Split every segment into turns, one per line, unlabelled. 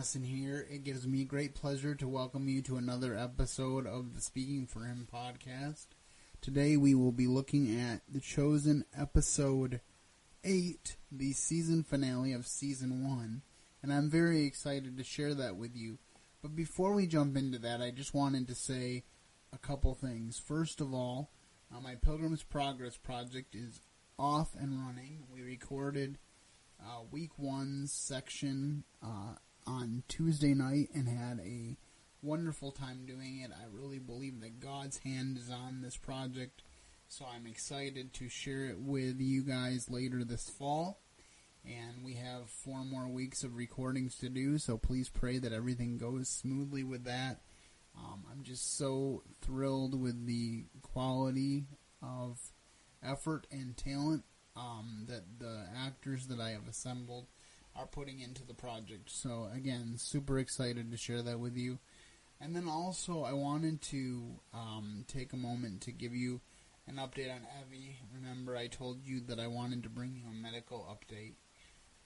Thomason here. It gives me great pleasure to welcome you to another episode of the Speaking for Him podcast. Today we will be looking at The Chosen episode 8, the season finale of season 1, and I'm very excited to share that with you. But before we jump into that, I just wanted to say a couple things. First of all, uh, my Pilgrim's Progress project is off and running. We recorded uh, week one's section uh, on Tuesday night and had a wonderful time doing it. I really believe that God's hand is on this project, so I'm excited to share it with you guys later this fall. And we have four more weeks of recordings to do, so please pray that everything goes smoothly with that. Um, I'm just so thrilled with the quality of effort and talent um, that the actors that I have assembled are putting into the project. So again, super excited to share that with you. And then also, I wanted to um, take a moment to give you an update on Evie. Remember, I told you that I wanted to bring you a medical update.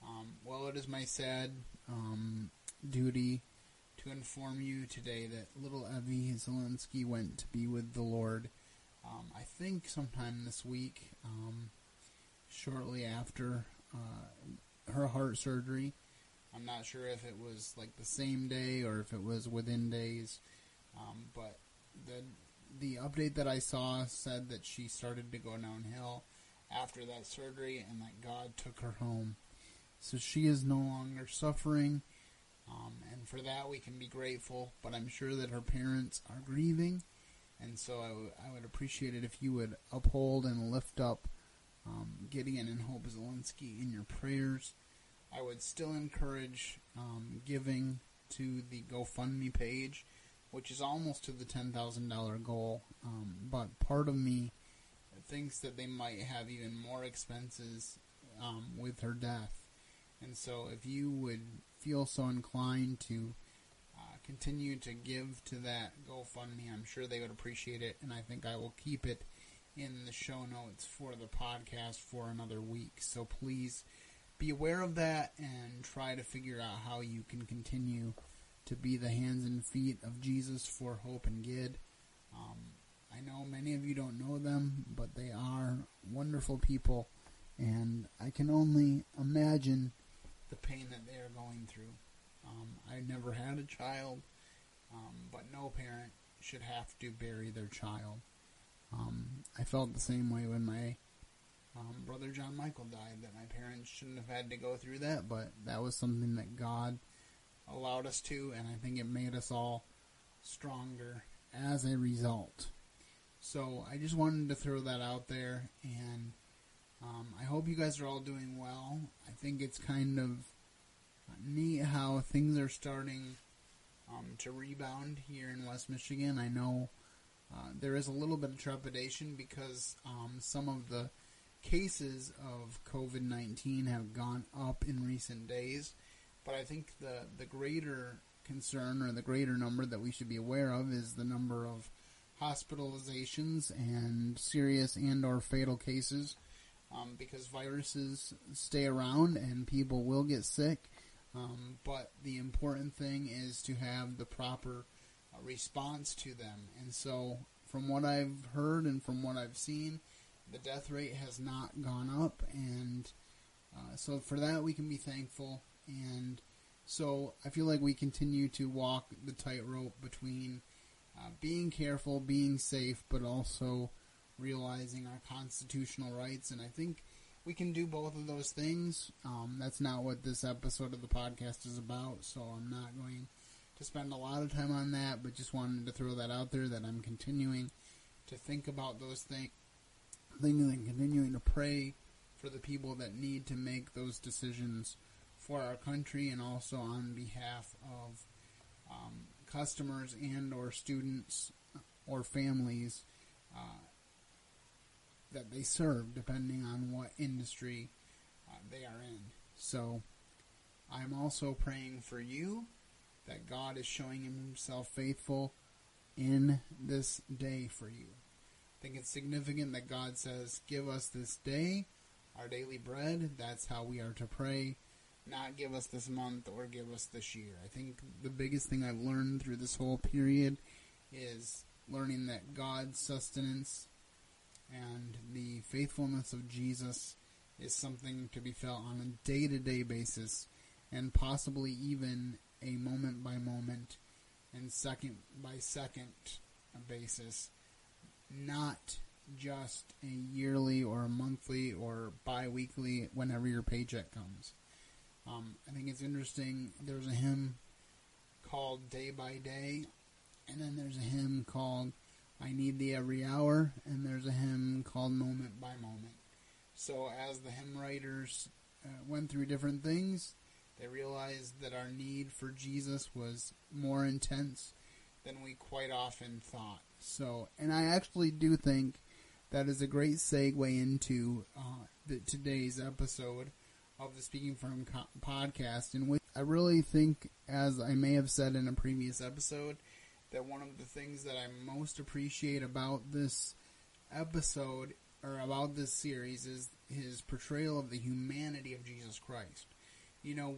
Um, well, it is my sad um, duty to inform you today that little Evie Zelensky went to be with the Lord. Um, I think sometime this week, um, shortly after uh, her heart surgery. I'm not sure if it was like the same day or if it was within days, um, but the the update that I saw said that she started to go downhill after that surgery and that God took her home. So she is no longer suffering, um, and for that we can be grateful. But I'm sure that her parents are grieving, and so I, w- I would appreciate it if you would uphold and lift up um, Gideon and Hope Zelensky in your prayers. I would still encourage um, giving to the GoFundMe page, which is almost to the $10,000 goal. Um, but part of me thinks that they might have even more expenses um, with her death. And so if you would feel so inclined to uh, continue to give to that GoFundMe, I'm sure they would appreciate it. And I think I will keep it in the show notes for the podcast for another week. So please be aware of that and try to figure out how you can continue to be the hands and feet of Jesus for Hope and Gid. Um, I know many of you don't know them, but they are wonderful people, and I can only imagine the pain that they are going through. Um, I never had a child, um, but no parent should have to bury their child. Um, I felt the same way when my um, brother John Michael died, that my parents shouldn't have had to go through that, but that was something that God allowed us to, and I think it made us all stronger as a result. So I just wanted to throw that out there, and um, I hope you guys are all doing well. I think it's kind of neat how things are starting um, to rebound here in West Michigan. I know uh, there is a little bit of trepidation because um, some of the cases of COVID 19 have gone up in recent days. But I think the, the greater concern or the greater number that we should be aware of is the number of hospitalizations and serious and or fatal cases um, because viruses stay around and people will get sick. Um, but the important thing is to have the proper response to them. And so, from what I've heard and from what I've seen, the death rate has not gone up. And uh, so, for that, we can be thankful. And so, I feel like we continue to walk the tightrope between uh, being careful, being safe, but also realizing our constitutional rights. And I think we can do both of those things. Um, that's not what this episode of the podcast is about, so I'm not going to spend a lot of time on that, but just wanted to throw that out there that I'm continuing to think about those things, things and continuing to pray for the people that need to make those decisions for our country and also on behalf of um, customers and or students or families uh, that they serve, depending on what industry uh, they are in. So, I'm also praying for you that God is showing Himself faithful in this day for you. I think it's significant that God says, Give us this day our daily bread. That's how we are to pray not give us this month or give us this year. I think the biggest thing I've learned through this whole period is learning that God's sustenance and the faithfulness of Jesus is something to be felt on a day to day basis and possibly even a moment by moment and second by second basis, not just a yearly or a monthly or bi weekly whenever your paycheck comes. Um, I think it's interesting. There's a hymn called Day by Day, and then there's a hymn called I Need Thee Every Hour, and there's a hymn called Moment by Moment. So, as the hymn writers uh, went through different things, they realized that our need for Jesus was more intense than we quite often thought. So, and I actually do think that is a great segue into uh, the, today's episode of the Speaking From co- podcast, in which I really think, as I may have said in a previous episode, that one of the things that I most appreciate about this episode or about this series is his portrayal of the humanity of Jesus Christ. You know,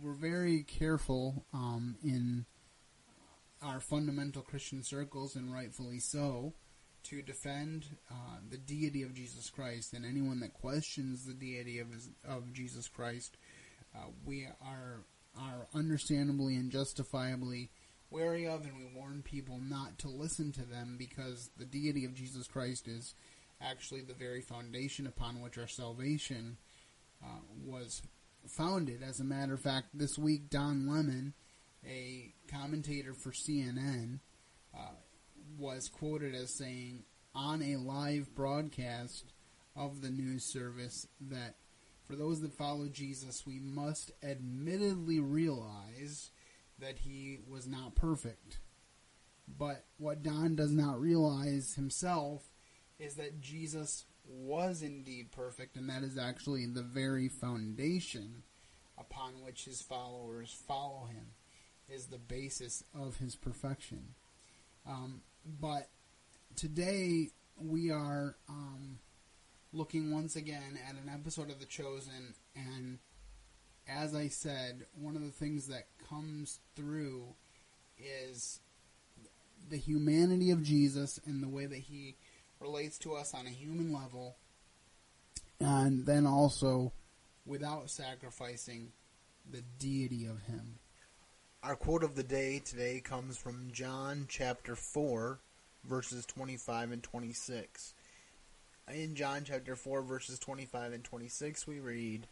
we're very careful um, in our fundamental Christian circles, and rightfully so, to defend uh, the deity of Jesus Christ. And anyone that questions the deity of his, of Jesus Christ, uh, we are are understandably and justifiably wary of, and we warn people not to listen to them because the deity of Jesus Christ is actually the very foundation upon which our salvation uh, was founded. As a matter of fact, this week Don Lemon, a commentator for CNN, uh, was quoted as saying on a live broadcast of the news service that for those that follow Jesus, we must admittedly realize that he was not perfect. But what Don does not realize himself is that Jesus was indeed perfect, and that is actually the very foundation upon which his followers follow him, is the basis of his perfection. Um, but today we are um, looking once again at an episode of The Chosen, and as I said, one of the things that comes through is the humanity of Jesus and the way that he relates to us on a human level, and then also without sacrificing the deity of him.
Our quote of the day today comes from John chapter 4, verses 25 and 26. In John chapter 4, verses 25 and 26, we read,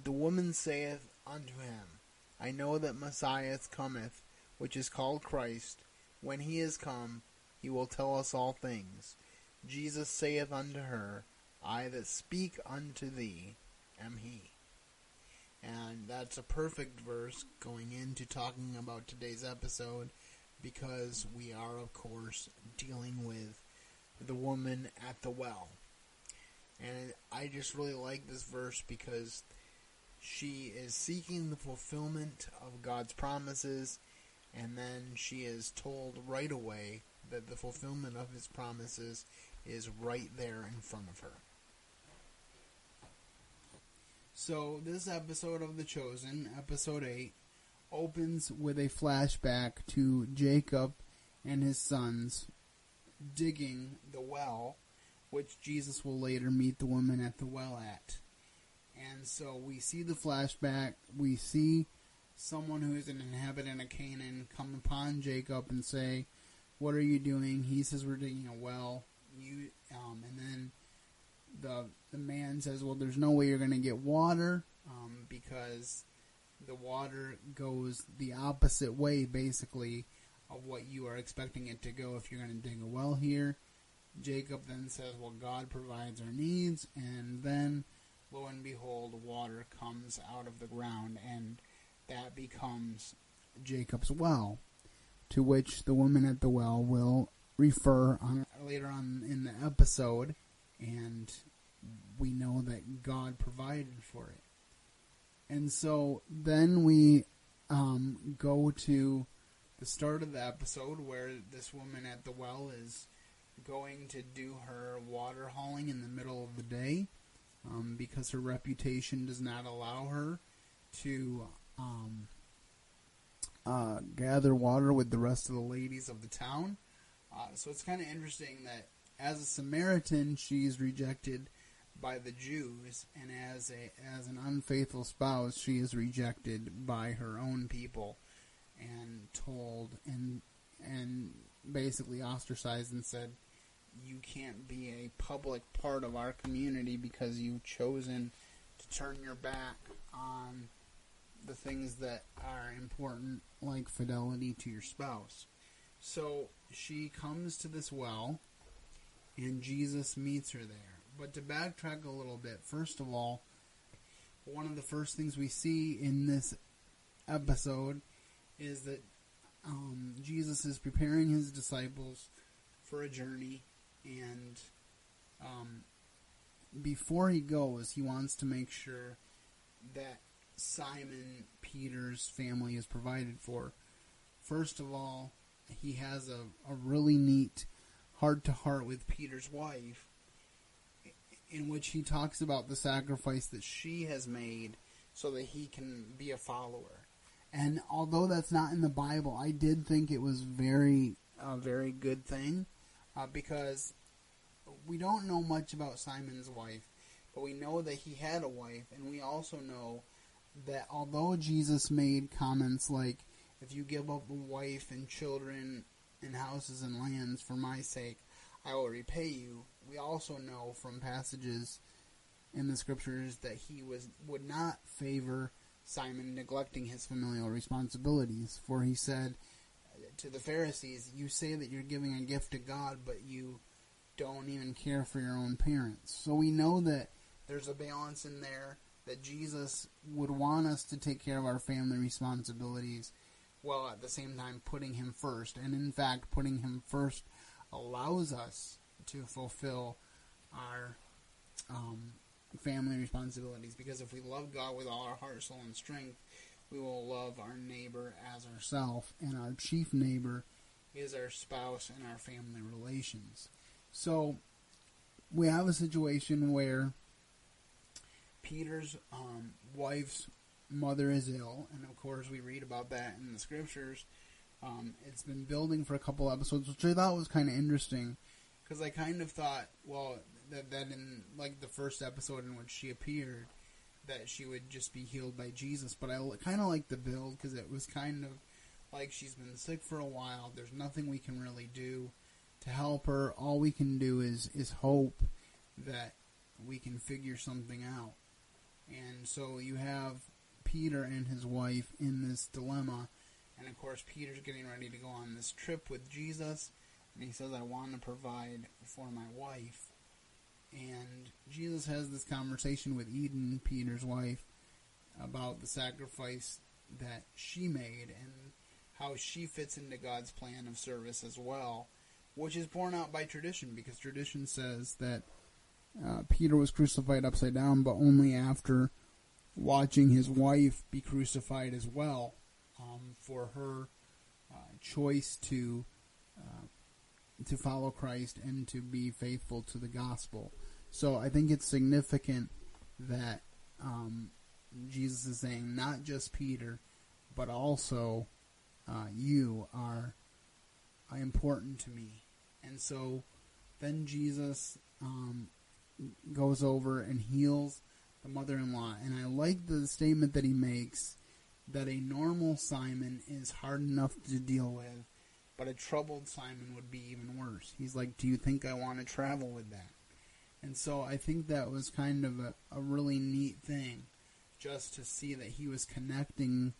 The woman saith unto him, I know that Messiah cometh, which is called Christ. When he is come, he will tell us all things. Jesus saith unto her, I that speak unto thee am he. And that's a perfect verse going into talking about today's episode because we are, of course, dealing with the woman at the well. And I just really like this verse because she is seeking the fulfillment of God's promises, and then she is told right away that the fulfillment of his promises is right there in front of her.
So, this episode of The Chosen, episode 8, opens with a flashback to Jacob and his sons digging the well, which Jesus will later meet the woman at the well at. And so we see the flashback, we see someone who is an inhabitant of Canaan come upon Jacob and say, what are you doing? He says, we're digging a well. You, um, and then the the man says, well, there's no way you're going to get water um, because the water goes the opposite way, basically, of what you are expecting it to go if you're going to dig a well here. Jacob then says, well, God provides our needs, and then, lo and behold, water comes out of the ground, and that becomes Jacob's well to which the woman at the well will refer on, later on in the episode, and we know that God provided for it. And so then we um, go to the start of the episode where this woman at the well is going to do her water hauling in the middle of the day. um, because her reputation does not allow her to um, uh, gather water with the rest of the ladies of the town. Uh, so it's kind of interesting that as a Samaritan, she's rejected by the Jews, and as a as an unfaithful spouse, she is rejected by her own people, and told and and basically ostracized and said, "You can't be a public part of our community because you've chosen to turn your back on the things that are important, like fidelity to your spouse." So she comes to this well, and Jesus meets her there. But to backtrack a little bit, first of all, one of the first things we see in this episode is that um, Jesus is preparing his disciples for a journey, and um, before he goes, he wants to make sure that Simon Peter's family is provided for. First of all, he has a, a really neat heart to heart with Peter's wife, in which he talks about the sacrifice that she has made so that he can be a follower. And although that's not in the Bible, I did think it was very a very good thing uh, because we don't know much about Simon's wife, but we know that he had a wife, and we also know that although Jesus made comments like, "If you give up a wife and children and houses and lands for my sake, I will repay you," we also know from passages in the scriptures that he was would not favor Simon neglecting his familial responsibilities. For he said to the Pharisees, You say that you're giving a gift to God, but you don't even care for your own parents. So we know that there's a balance in there that Jesus would want us to take care of our family responsibilities while at the same time putting him first. And in fact, putting him first allows us to fulfill our um, family responsibilities. Because if we love God with all our heart, soul, and strength, we will love our neighbor as ourselves, and our chief neighbor is our spouse and our family relations. So we have a situation where Peter's um, wife's mother is ill, and of course we read about that in the scriptures. Um, it's been building for a couple episodes, which I thought was kind of interesting because I kind of thought, well, that that in like the first episode in which she appeared, that she would just be healed by Jesus. But I kind of like the build because it was kind of like she's been sick for a while. There's nothing we can really do to help her. All we can do is is hope that we can figure something out. And so you have Peter and his wife in this dilemma. And of course, Peter's getting ready to go on this trip with Jesus. And he says, I want to provide for my wife. And Jesus has this conversation with Eden, Peter's wife, about the sacrifice that she made and how she fits into God's plan of service as well, which is borne out by tradition because tradition says that uh, Peter was crucified upside down, but only after watching his wife be crucified as well um, for her uh, choice to uh, to follow Christ and to be faithful to the gospel. So I think it's significant that um, Jesus is saying not just Peter, but also uh, you are important to me. And so then Jesus um, goes over and heals the mother in law. And I like the statement that he makes that a normal Simon is hard enough to deal with, but a troubled Simon would be even worse. He's like, Do you think I want to travel with that? And so I think that was kind of a, a really neat thing just to see that he was connecting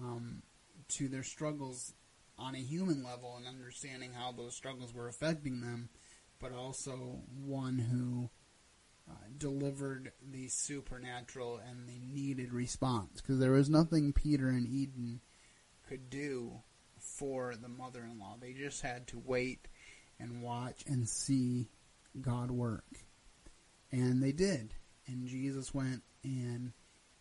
um, to their struggles on a human level and understanding how those struggles were affecting them, but also one who Uh, delivered the supernatural and the needed response. Because there was nothing Peter and Eden could do for the mother in law. They just had to wait and watch and see God work. And they did. And Jesus went and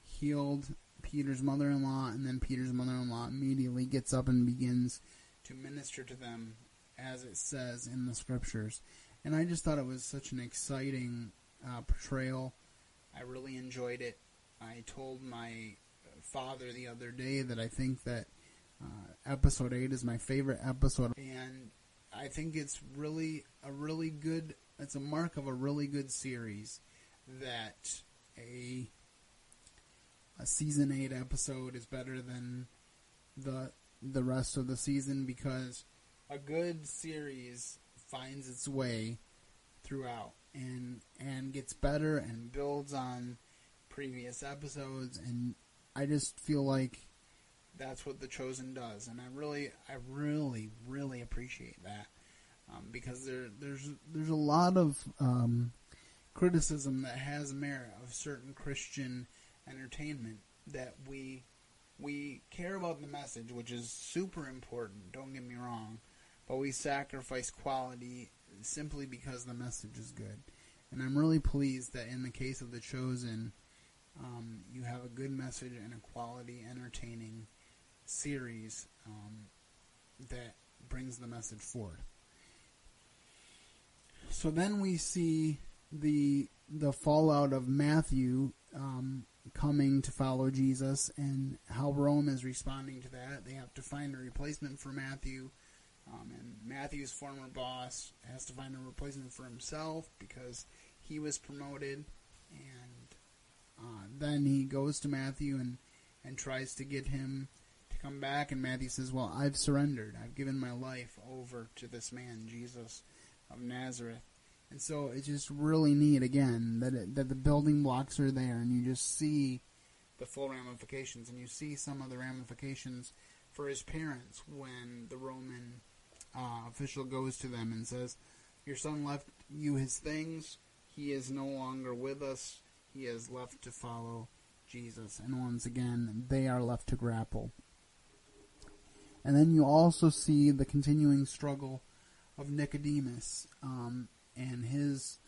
healed Peter's mother in law, and then Peter's mother in law immediately gets up and begins to minister to them, as it says in the scriptures. And I just thought it was such an exciting uh, portrayal I really enjoyed it. I told my father the other day that I think that uh, episode eight is my favorite episode, and I think it's really a really good. It's a mark of a really good series that a a season eight episode is better than the the rest of the season because a good series finds its way throughout and and gets better and builds on previous episodes and I just feel like that's what the chosen does and I really I really really appreciate that um, because there there's there's a lot of um, criticism that has merit of certain Christian entertainment that we we care about the message, which is super important. Don't get me wrong, but we sacrifice quality simply because the message is good. And I'm really pleased that in the case of the chosen, um, you have a good message and a quality, entertaining series um, that brings the message forward. So then we see the the fallout of Matthew um, coming to follow Jesus and how Rome is responding to that. They have to find a replacement for Matthew. Um, and Matthew's former boss has to find a replacement for himself because he was promoted. And uh, then he goes to Matthew and, and tries to get him to come back. And Matthew says, Well, I've surrendered. I've given my life over to this man, Jesus of Nazareth. And so it's just really neat again that it, that the building blocks are there, and you just see the full ramifications, and you see some of the ramifications for his parents when the Roman uh, official goes to them and says, "Your son left you his things. He is no longer with us. He has left to follow Jesus." And once again, they are left to grapple. And then you also see the continuing struggle of Nicodemus. Um, and his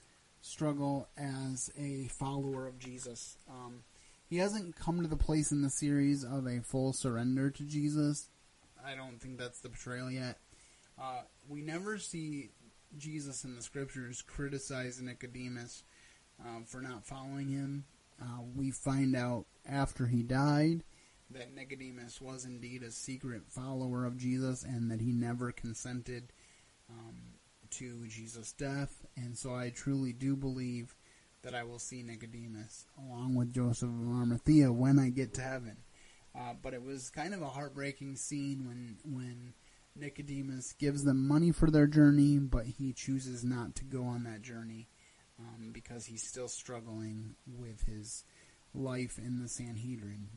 struggle as a follower of Jesus. Um, he hasn't come to the place in the series of a full surrender to Jesus. I don't think that's the portrayal yet. Uh, we never see Jesus in the scriptures criticize Nicodemus um, for not following him. Uh, we find out after he died that Nicodemus was indeed a secret follower of Jesus and that he never consented um, to Jesus' death, and so I truly do believe that I will see Nicodemus along with Joseph of Arimathea when I get to heaven. Uh, but it was kind of a heartbreaking scene when when Nicodemus gives them money for their journey, but he chooses not to go on that journey um, because he's still struggling with his life in the Sanhedrin.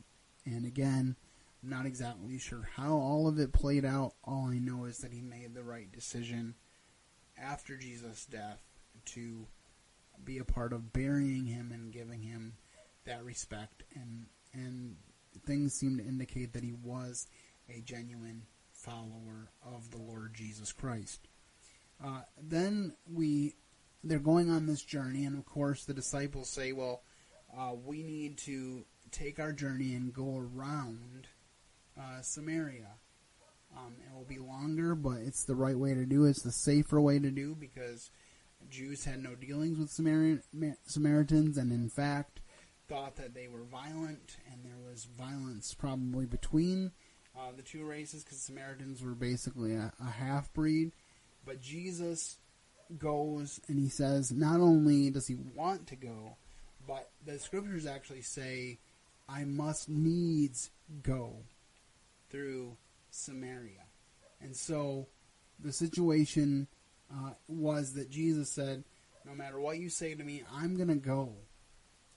And again, I'm not exactly sure how all of it played out. All I know is that he made the right decision after Jesus' death to be a part of burying him and giving him that respect and and things seem to indicate that he was a genuine follower of the Lord Jesus Christ. Uh, then we they're going on this journey, and of course the disciples say, "Well, uh, we need to take our journey and go around uh, Samaria." Um, it will be longer, but it's the right way to do. It. It's the safer way to do because Jews had no dealings with Samaritans, and in fact, thought that they were violent, and there was violence probably between uh, the two races because Samaritans were basically a, a half breed. But Jesus goes and he says, not only does he want to go, but the scriptures actually say, I must needs go through Samaria. And so the situation uh, was that Jesus said, No matter what you say to me, I'm going to go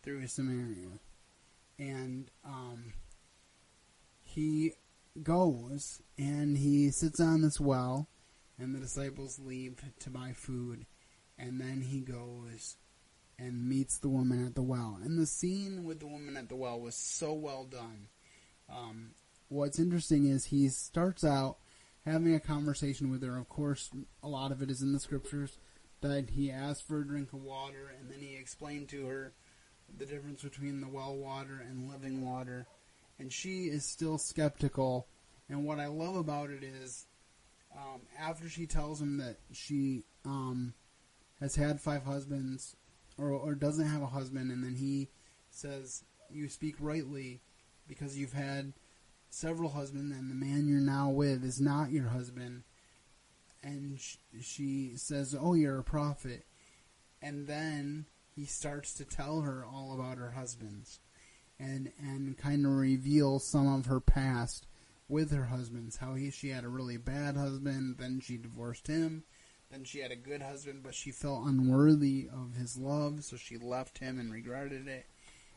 through Samaria. And um, he goes and he sits on this well, and the disciples leave to buy food. And then he goes and meets the woman at the well. And the scene with the woman at the well was so well done. Um, what's interesting is he starts out having a conversation with her. Of course, a lot of it is in the scriptures that he asked for a drink of water, and then he explained to her the difference between the well water and living water. And she is still skeptical. And what I love about it is, um, after she tells him that she um, has had five husbands, or, or doesn't have a husband, and then he says, You speak rightly because you've had several husbands, and the man you're now with is not your husband. And sh- she says, Oh, you're a prophet. And then he starts to tell her all about her husbands and and kind of reveal some of her past with her husbands. How he she had a really bad husband, then she divorced him, then she had a good husband, but she felt unworthy of his love, so she left him and regretted it.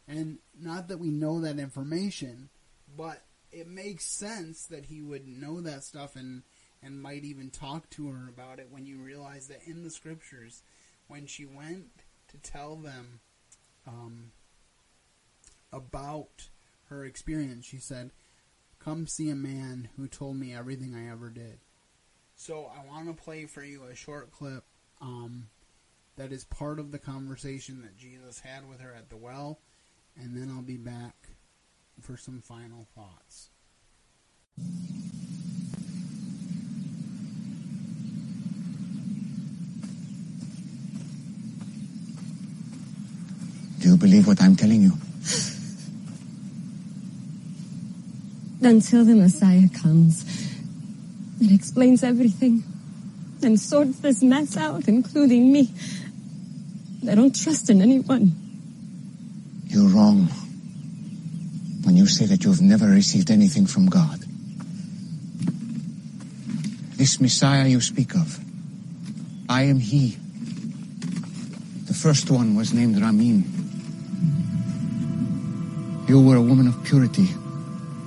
And not that we know that information, but it makes sense that he would know that stuff and and might even talk to her about it when you realize that in the scriptures, when she went to tell them um, about her experience, she said, Come see a man who told me everything I ever did. So I want to play for you a short clip um, that is part of the conversation that Jesus had with her at the well, and then I'll be back for some final thoughts.
Do you believe what I'm telling you?
Until the Messiah comes and explains everything and sorts this mess out, including me. I don't trust in anyone.
You're wrong when you say that you've never received anything from God. This Messiah you speak of, I am He. The first one was named Ramin. You were a woman of purity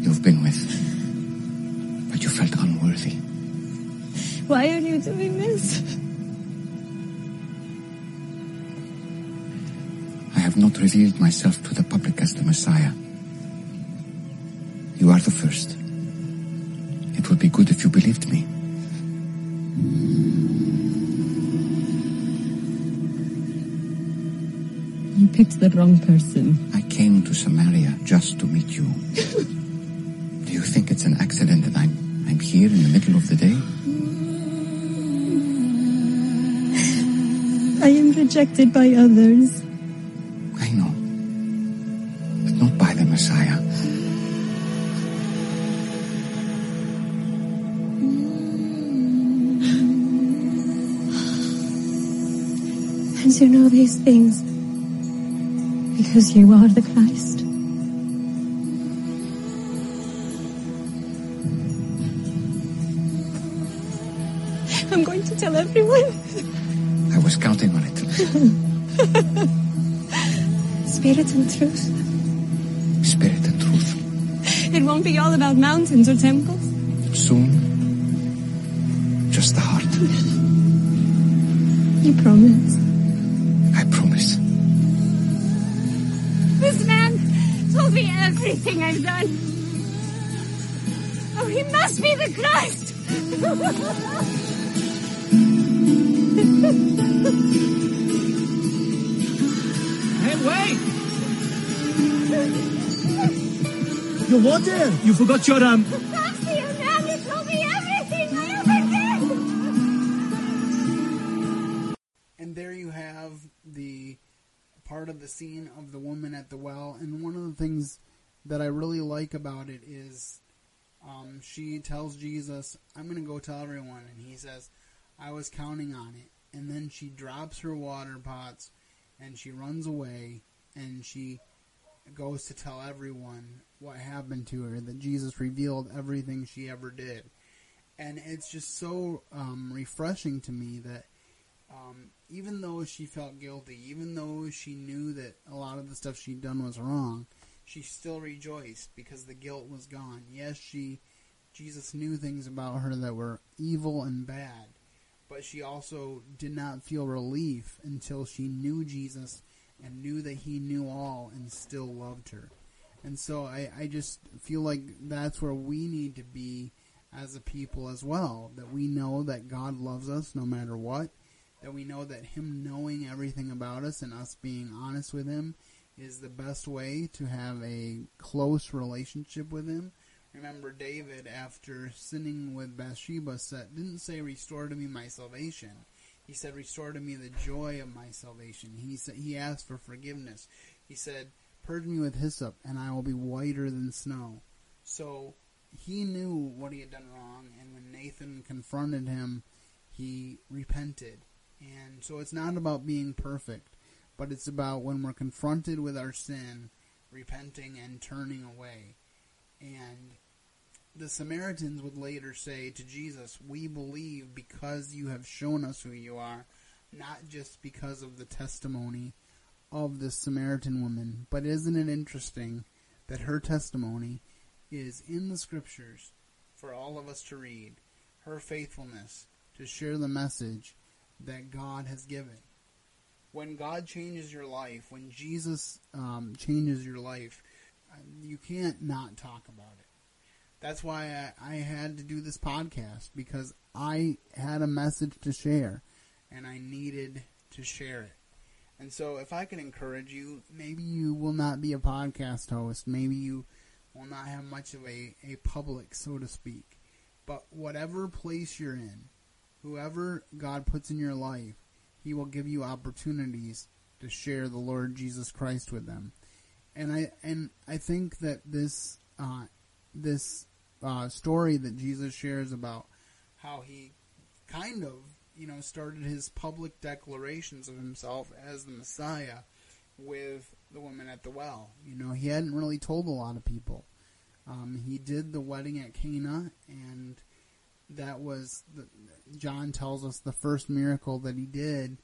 you've been with. But you felt unworthy.
Why are you doing this?
I have not revealed myself to the public as the Messiah. You are the first. It would be good if you believed me.
You picked the wrong person.
I came to Samaria just to meet you. Do you think it's an accident that I'm I'm here in the middle of the day?
I am rejected by others.
I know. But not by the Messiah.
And you know these things because you are the Christ. Everyone.
I was counting on it.
Spirit and truth.
Spirit and truth.
It won't be all about mountains or temples.
Soon, just the heart.
You promise.
I promise.
This man told me everything I've done. Oh, he must be the Christ.
Hey, wait! You what there? You forgot your um.
Taxi, a man told me everything I ever did.
And there you have the part of the scene of the woman at the well. And one of the things that I really like about it is um, she tells Jesus, I'm going to go tell everyone. And he says, I was counting on it. And then she drops her water pots and she runs away and she goes to tell everyone what happened to her, that Jesus revealed everything she ever did. And it's just so um, refreshing to me that um, even though she felt guilty, even though she knew that a lot of the stuff she'd done was wrong, she still rejoiced because the guilt was gone. Yes, she Jesus knew things about her that were evil and bad, but she also did not feel relief until she knew Jesus and knew that he knew all and still loved her. And so I, I just feel like that's where we need to be as a people as well. That we know that God loves us no matter what. That we know that Him knowing everything about us and us being honest with Him is the best way to have a close relationship with Him. Remember, David, after sinning with Bathsheba, said, didn't say, Restore to me my salvation. He said, Restore to me the joy of my salvation. He, said, he asked for forgiveness. He said, Purge me with hyssop, and I will be whiter than snow. So he knew what he had done wrong, and when Nathan confronted him, he repented. And so it's not about being perfect, but it's about when we're confronted with our sin, repenting and turning away. And the Samaritans would later say to Jesus, We believe because you have shown us who you are, not just because of the testimony of the Samaritan woman. But isn't it interesting that her testimony is in the scriptures for all of us to read? Her faithfulness to share the message that God has given. When God changes your life, when Jesus um, changes your life, uh, you can't not talk about it. That's why I, I had to do this podcast because I had a message to share and I needed to share it. And so, if I can encourage you, maybe you will not be a podcast host. Maybe you will not have much of a, a public, so to speak. But whatever place you're in, whoever God puts in your life, He will give you opportunities to share the Lord Jesus Christ with them. And I and I think that this uh, this uh, story that Jesus shares about how He kind of you know, started his public declarations of himself as the Messiah with the woman at the well. You know, he hadn't really told a lot of people. Um, he did the wedding at Cana, and that was the, John tells us the first miracle that he did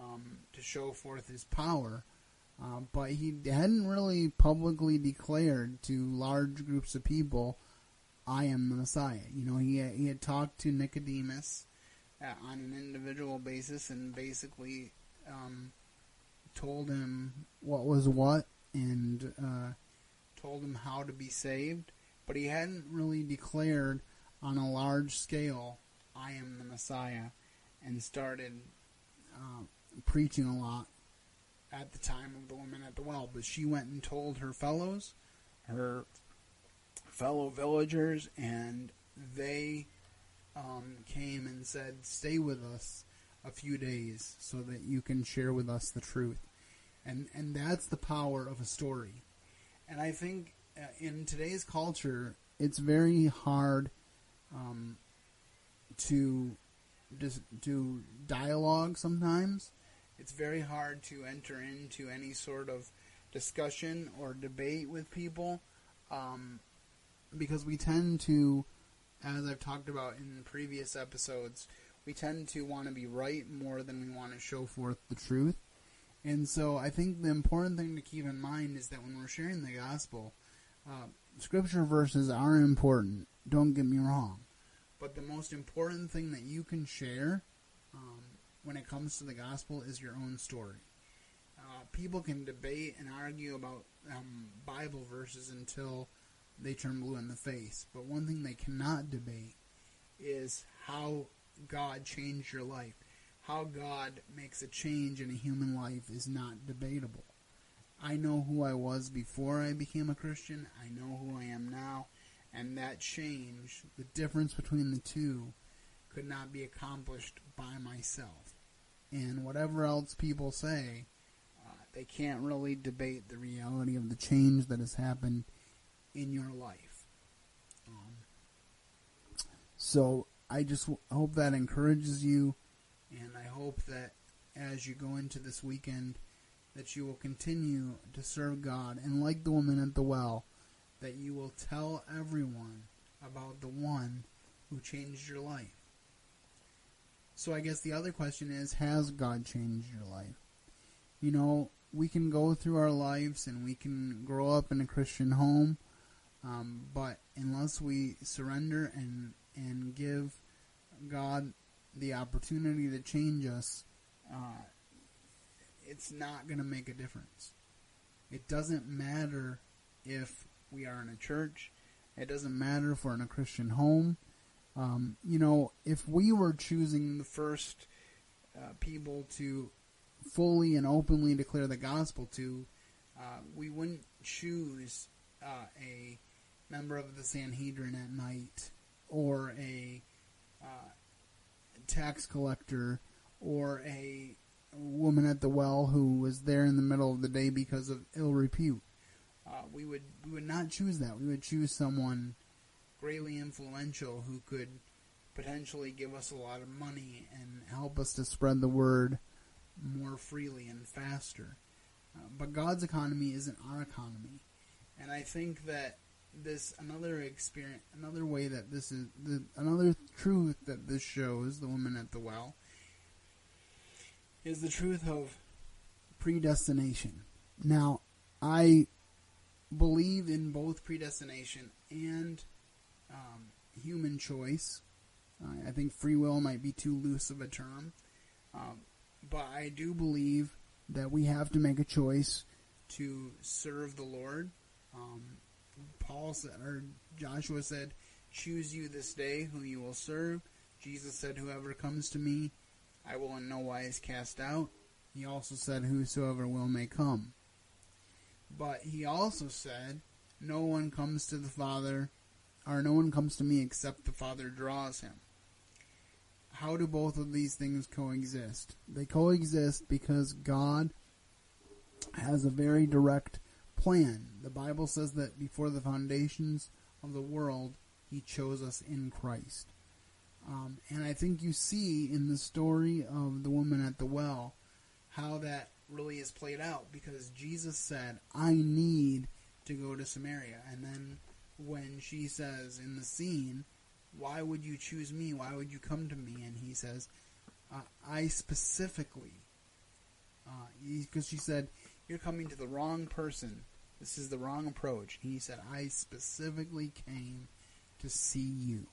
um, to show forth his power. Uh, but he hadn't really publicly declared to large groups of people, "I am the Messiah." You know, he he had talked to Nicodemus on an individual basis and basically um, told him what was what and uh, told him how to be saved, but he hadn't really declared on a large scale, I am the Messiah, and started uh, preaching a lot at the time of the woman at the well. But she went and told her fellows, her fellow villagers, and they um, came and said, "Stay with us a few days so that you can share with us the truth," and and that's the power of a story. And I think uh, in today's culture, it's very hard um, to do dialogue. Sometimes it's very hard to enter into any sort of discussion or debate with people um, because we tend to as I've talked about in previous episodes, we tend to want to be right more than we want to show forth the truth. And so I think the important thing to keep in mind is that when we're sharing the gospel, uh, scripture verses are important. Don't get me wrong. But the most important thing that you can share um, when it comes to the gospel is your own story. Uh, people can debate and argue about um, Bible verses until they turn blue in the face. But one thing they cannot debate is how God changed your life. How God makes a change in a human life is not debatable. I know who I was before I became a Christian. I know who I am now. And that change, the difference between the two, could not be accomplished by myself. And whatever else people say, uh, they can't really debate the reality of the change that has happened in your life. Um, so I just w- hope that encourages you, and I hope that as you go into this weekend, that you will continue to serve God, and like the woman at the well, that you will tell everyone about the one who changed your life. So I guess the other question is, has God changed your life? You know, we can go through our lives and we can grow up in a Christian home um, but unless we surrender and and give God the opportunity to change us, uh, it's not going to make a difference. It doesn't matter if we are in a church. It doesn't matter if we're in a Christian home. Um, you know, if we were choosing the first uh, people to fully and openly declare the gospel to, uh, we wouldn't choose uh, a member of the Sanhedrin at night or a uh, tax collector or a woman at the well who was there in the middle of the day because of ill repute. Uh, we would we would not choose that. We would choose someone greatly influential who could potentially give us a lot of money and help us to spread the word more freely and faster. Uh, but God's economy isn't our economy, and I think that this another experience, another way that this is the, another truth that this shows the woman at the well is the truth of predestination. Now, I believe in both predestination and um, human choice. Uh, I think free will might be too loose of a term, um, but I do believe that we have to make a choice to serve the Lord. Um, Paul said, or Joshua said, "Choose you this day who you will serve." Jesus said, "Whoever comes to me, I will in no wise cast out." He also said, "Whosoever will may come." But he also said, No one comes to the Father, or no one comes to me except the Father draws him. How do both of these things coexist? They coexist because God has a very direct plan. The Bible says that before the foundations of the world, He chose us in Christ. Um, and I think you see in the story of the woman at the well how that really is played out because Jesus said, I need to go to Samaria. And then when she says in the scene, Why would you choose me? Why would you come to me? And he says, uh, I specifically, because uh, she said, You're coming to the wrong person. This is the wrong approach. He said, I specifically came to see you.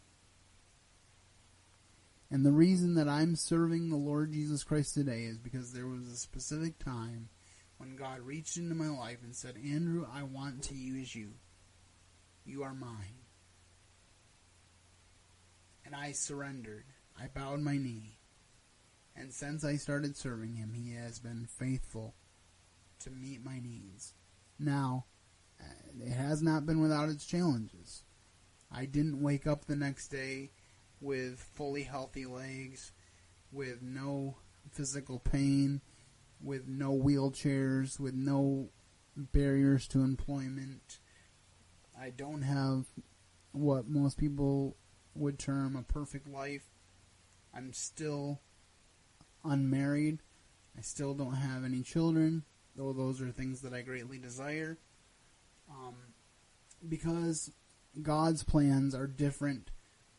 And the reason that I'm serving the Lord Jesus Christ today is because there was a specific time when God reached into my life and said, Andrew, I want to use you. You are mine. And I surrendered. I bowed my knee. And since I started serving him, he has been faithful to meet my needs. Now, it has not been without its challenges. I didn't wake up the next day with fully healthy legs, with no physical pain, with no wheelchairs, with no barriers to employment. I don't have what most people would term a perfect life. I'm still unmarried. I still don't have any children, though those are things that I greatly desire. Um, because God's plans are different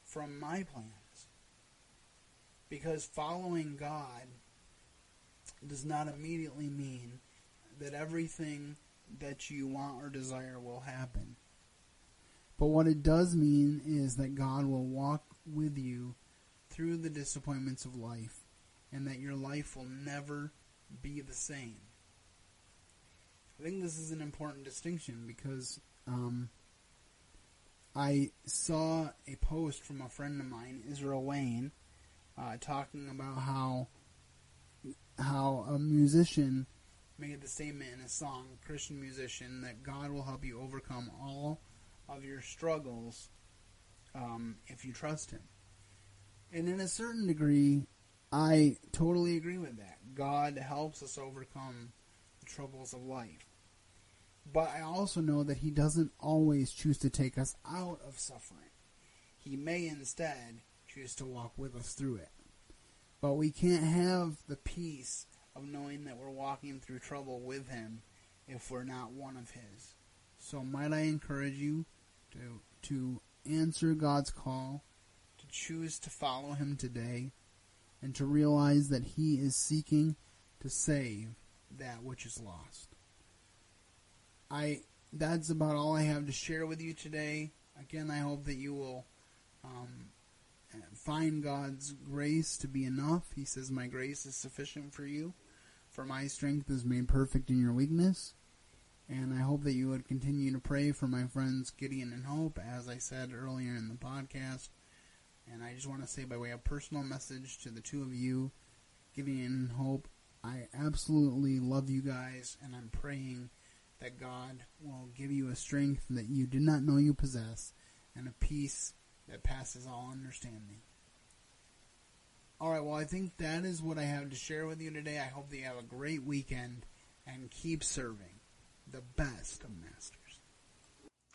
from my plans. Because following God does not immediately mean that everything that you want or desire will happen. But what it does mean is that God will walk with you through the disappointments of life and that your life will never be the same. I think this is an important distinction because um, I saw a post from a friend of mine, Israel Wayne, uh, talking about how how a musician made the statement in a song, a Christian musician, that God will help you overcome all of your struggles um, if you trust Him. And in a certain degree, I totally agree with that. God helps us overcome the troubles of life. But I also know that He doesn't always choose to take us out of suffering. He may instead choose to walk with us through it. But we can't have the peace of knowing that we're walking through trouble with Him if we're not one of His. So might I encourage you to to answer God's call, to choose to follow Him today, and to realize that He is seeking to save that which is lost. I that's about all I have to share with you today. Again, I hope that you will um, find God's grace to be enough. He says, "My grace is sufficient for you, For my strength is made perfect in your weakness. And I hope that you would continue to pray for my friends Gideon and Hope, as I said earlier in the podcast. And I just want to say, by way of personal message to the two of you, Gideon and Hope, I absolutely love you guys, and I'm praying that God will give you a strength that you did not know you possess and a peace that passes all understanding. Alright, well, I think that is what I have to share with you today. I hope that you have a great weekend and keep serving the best of masters.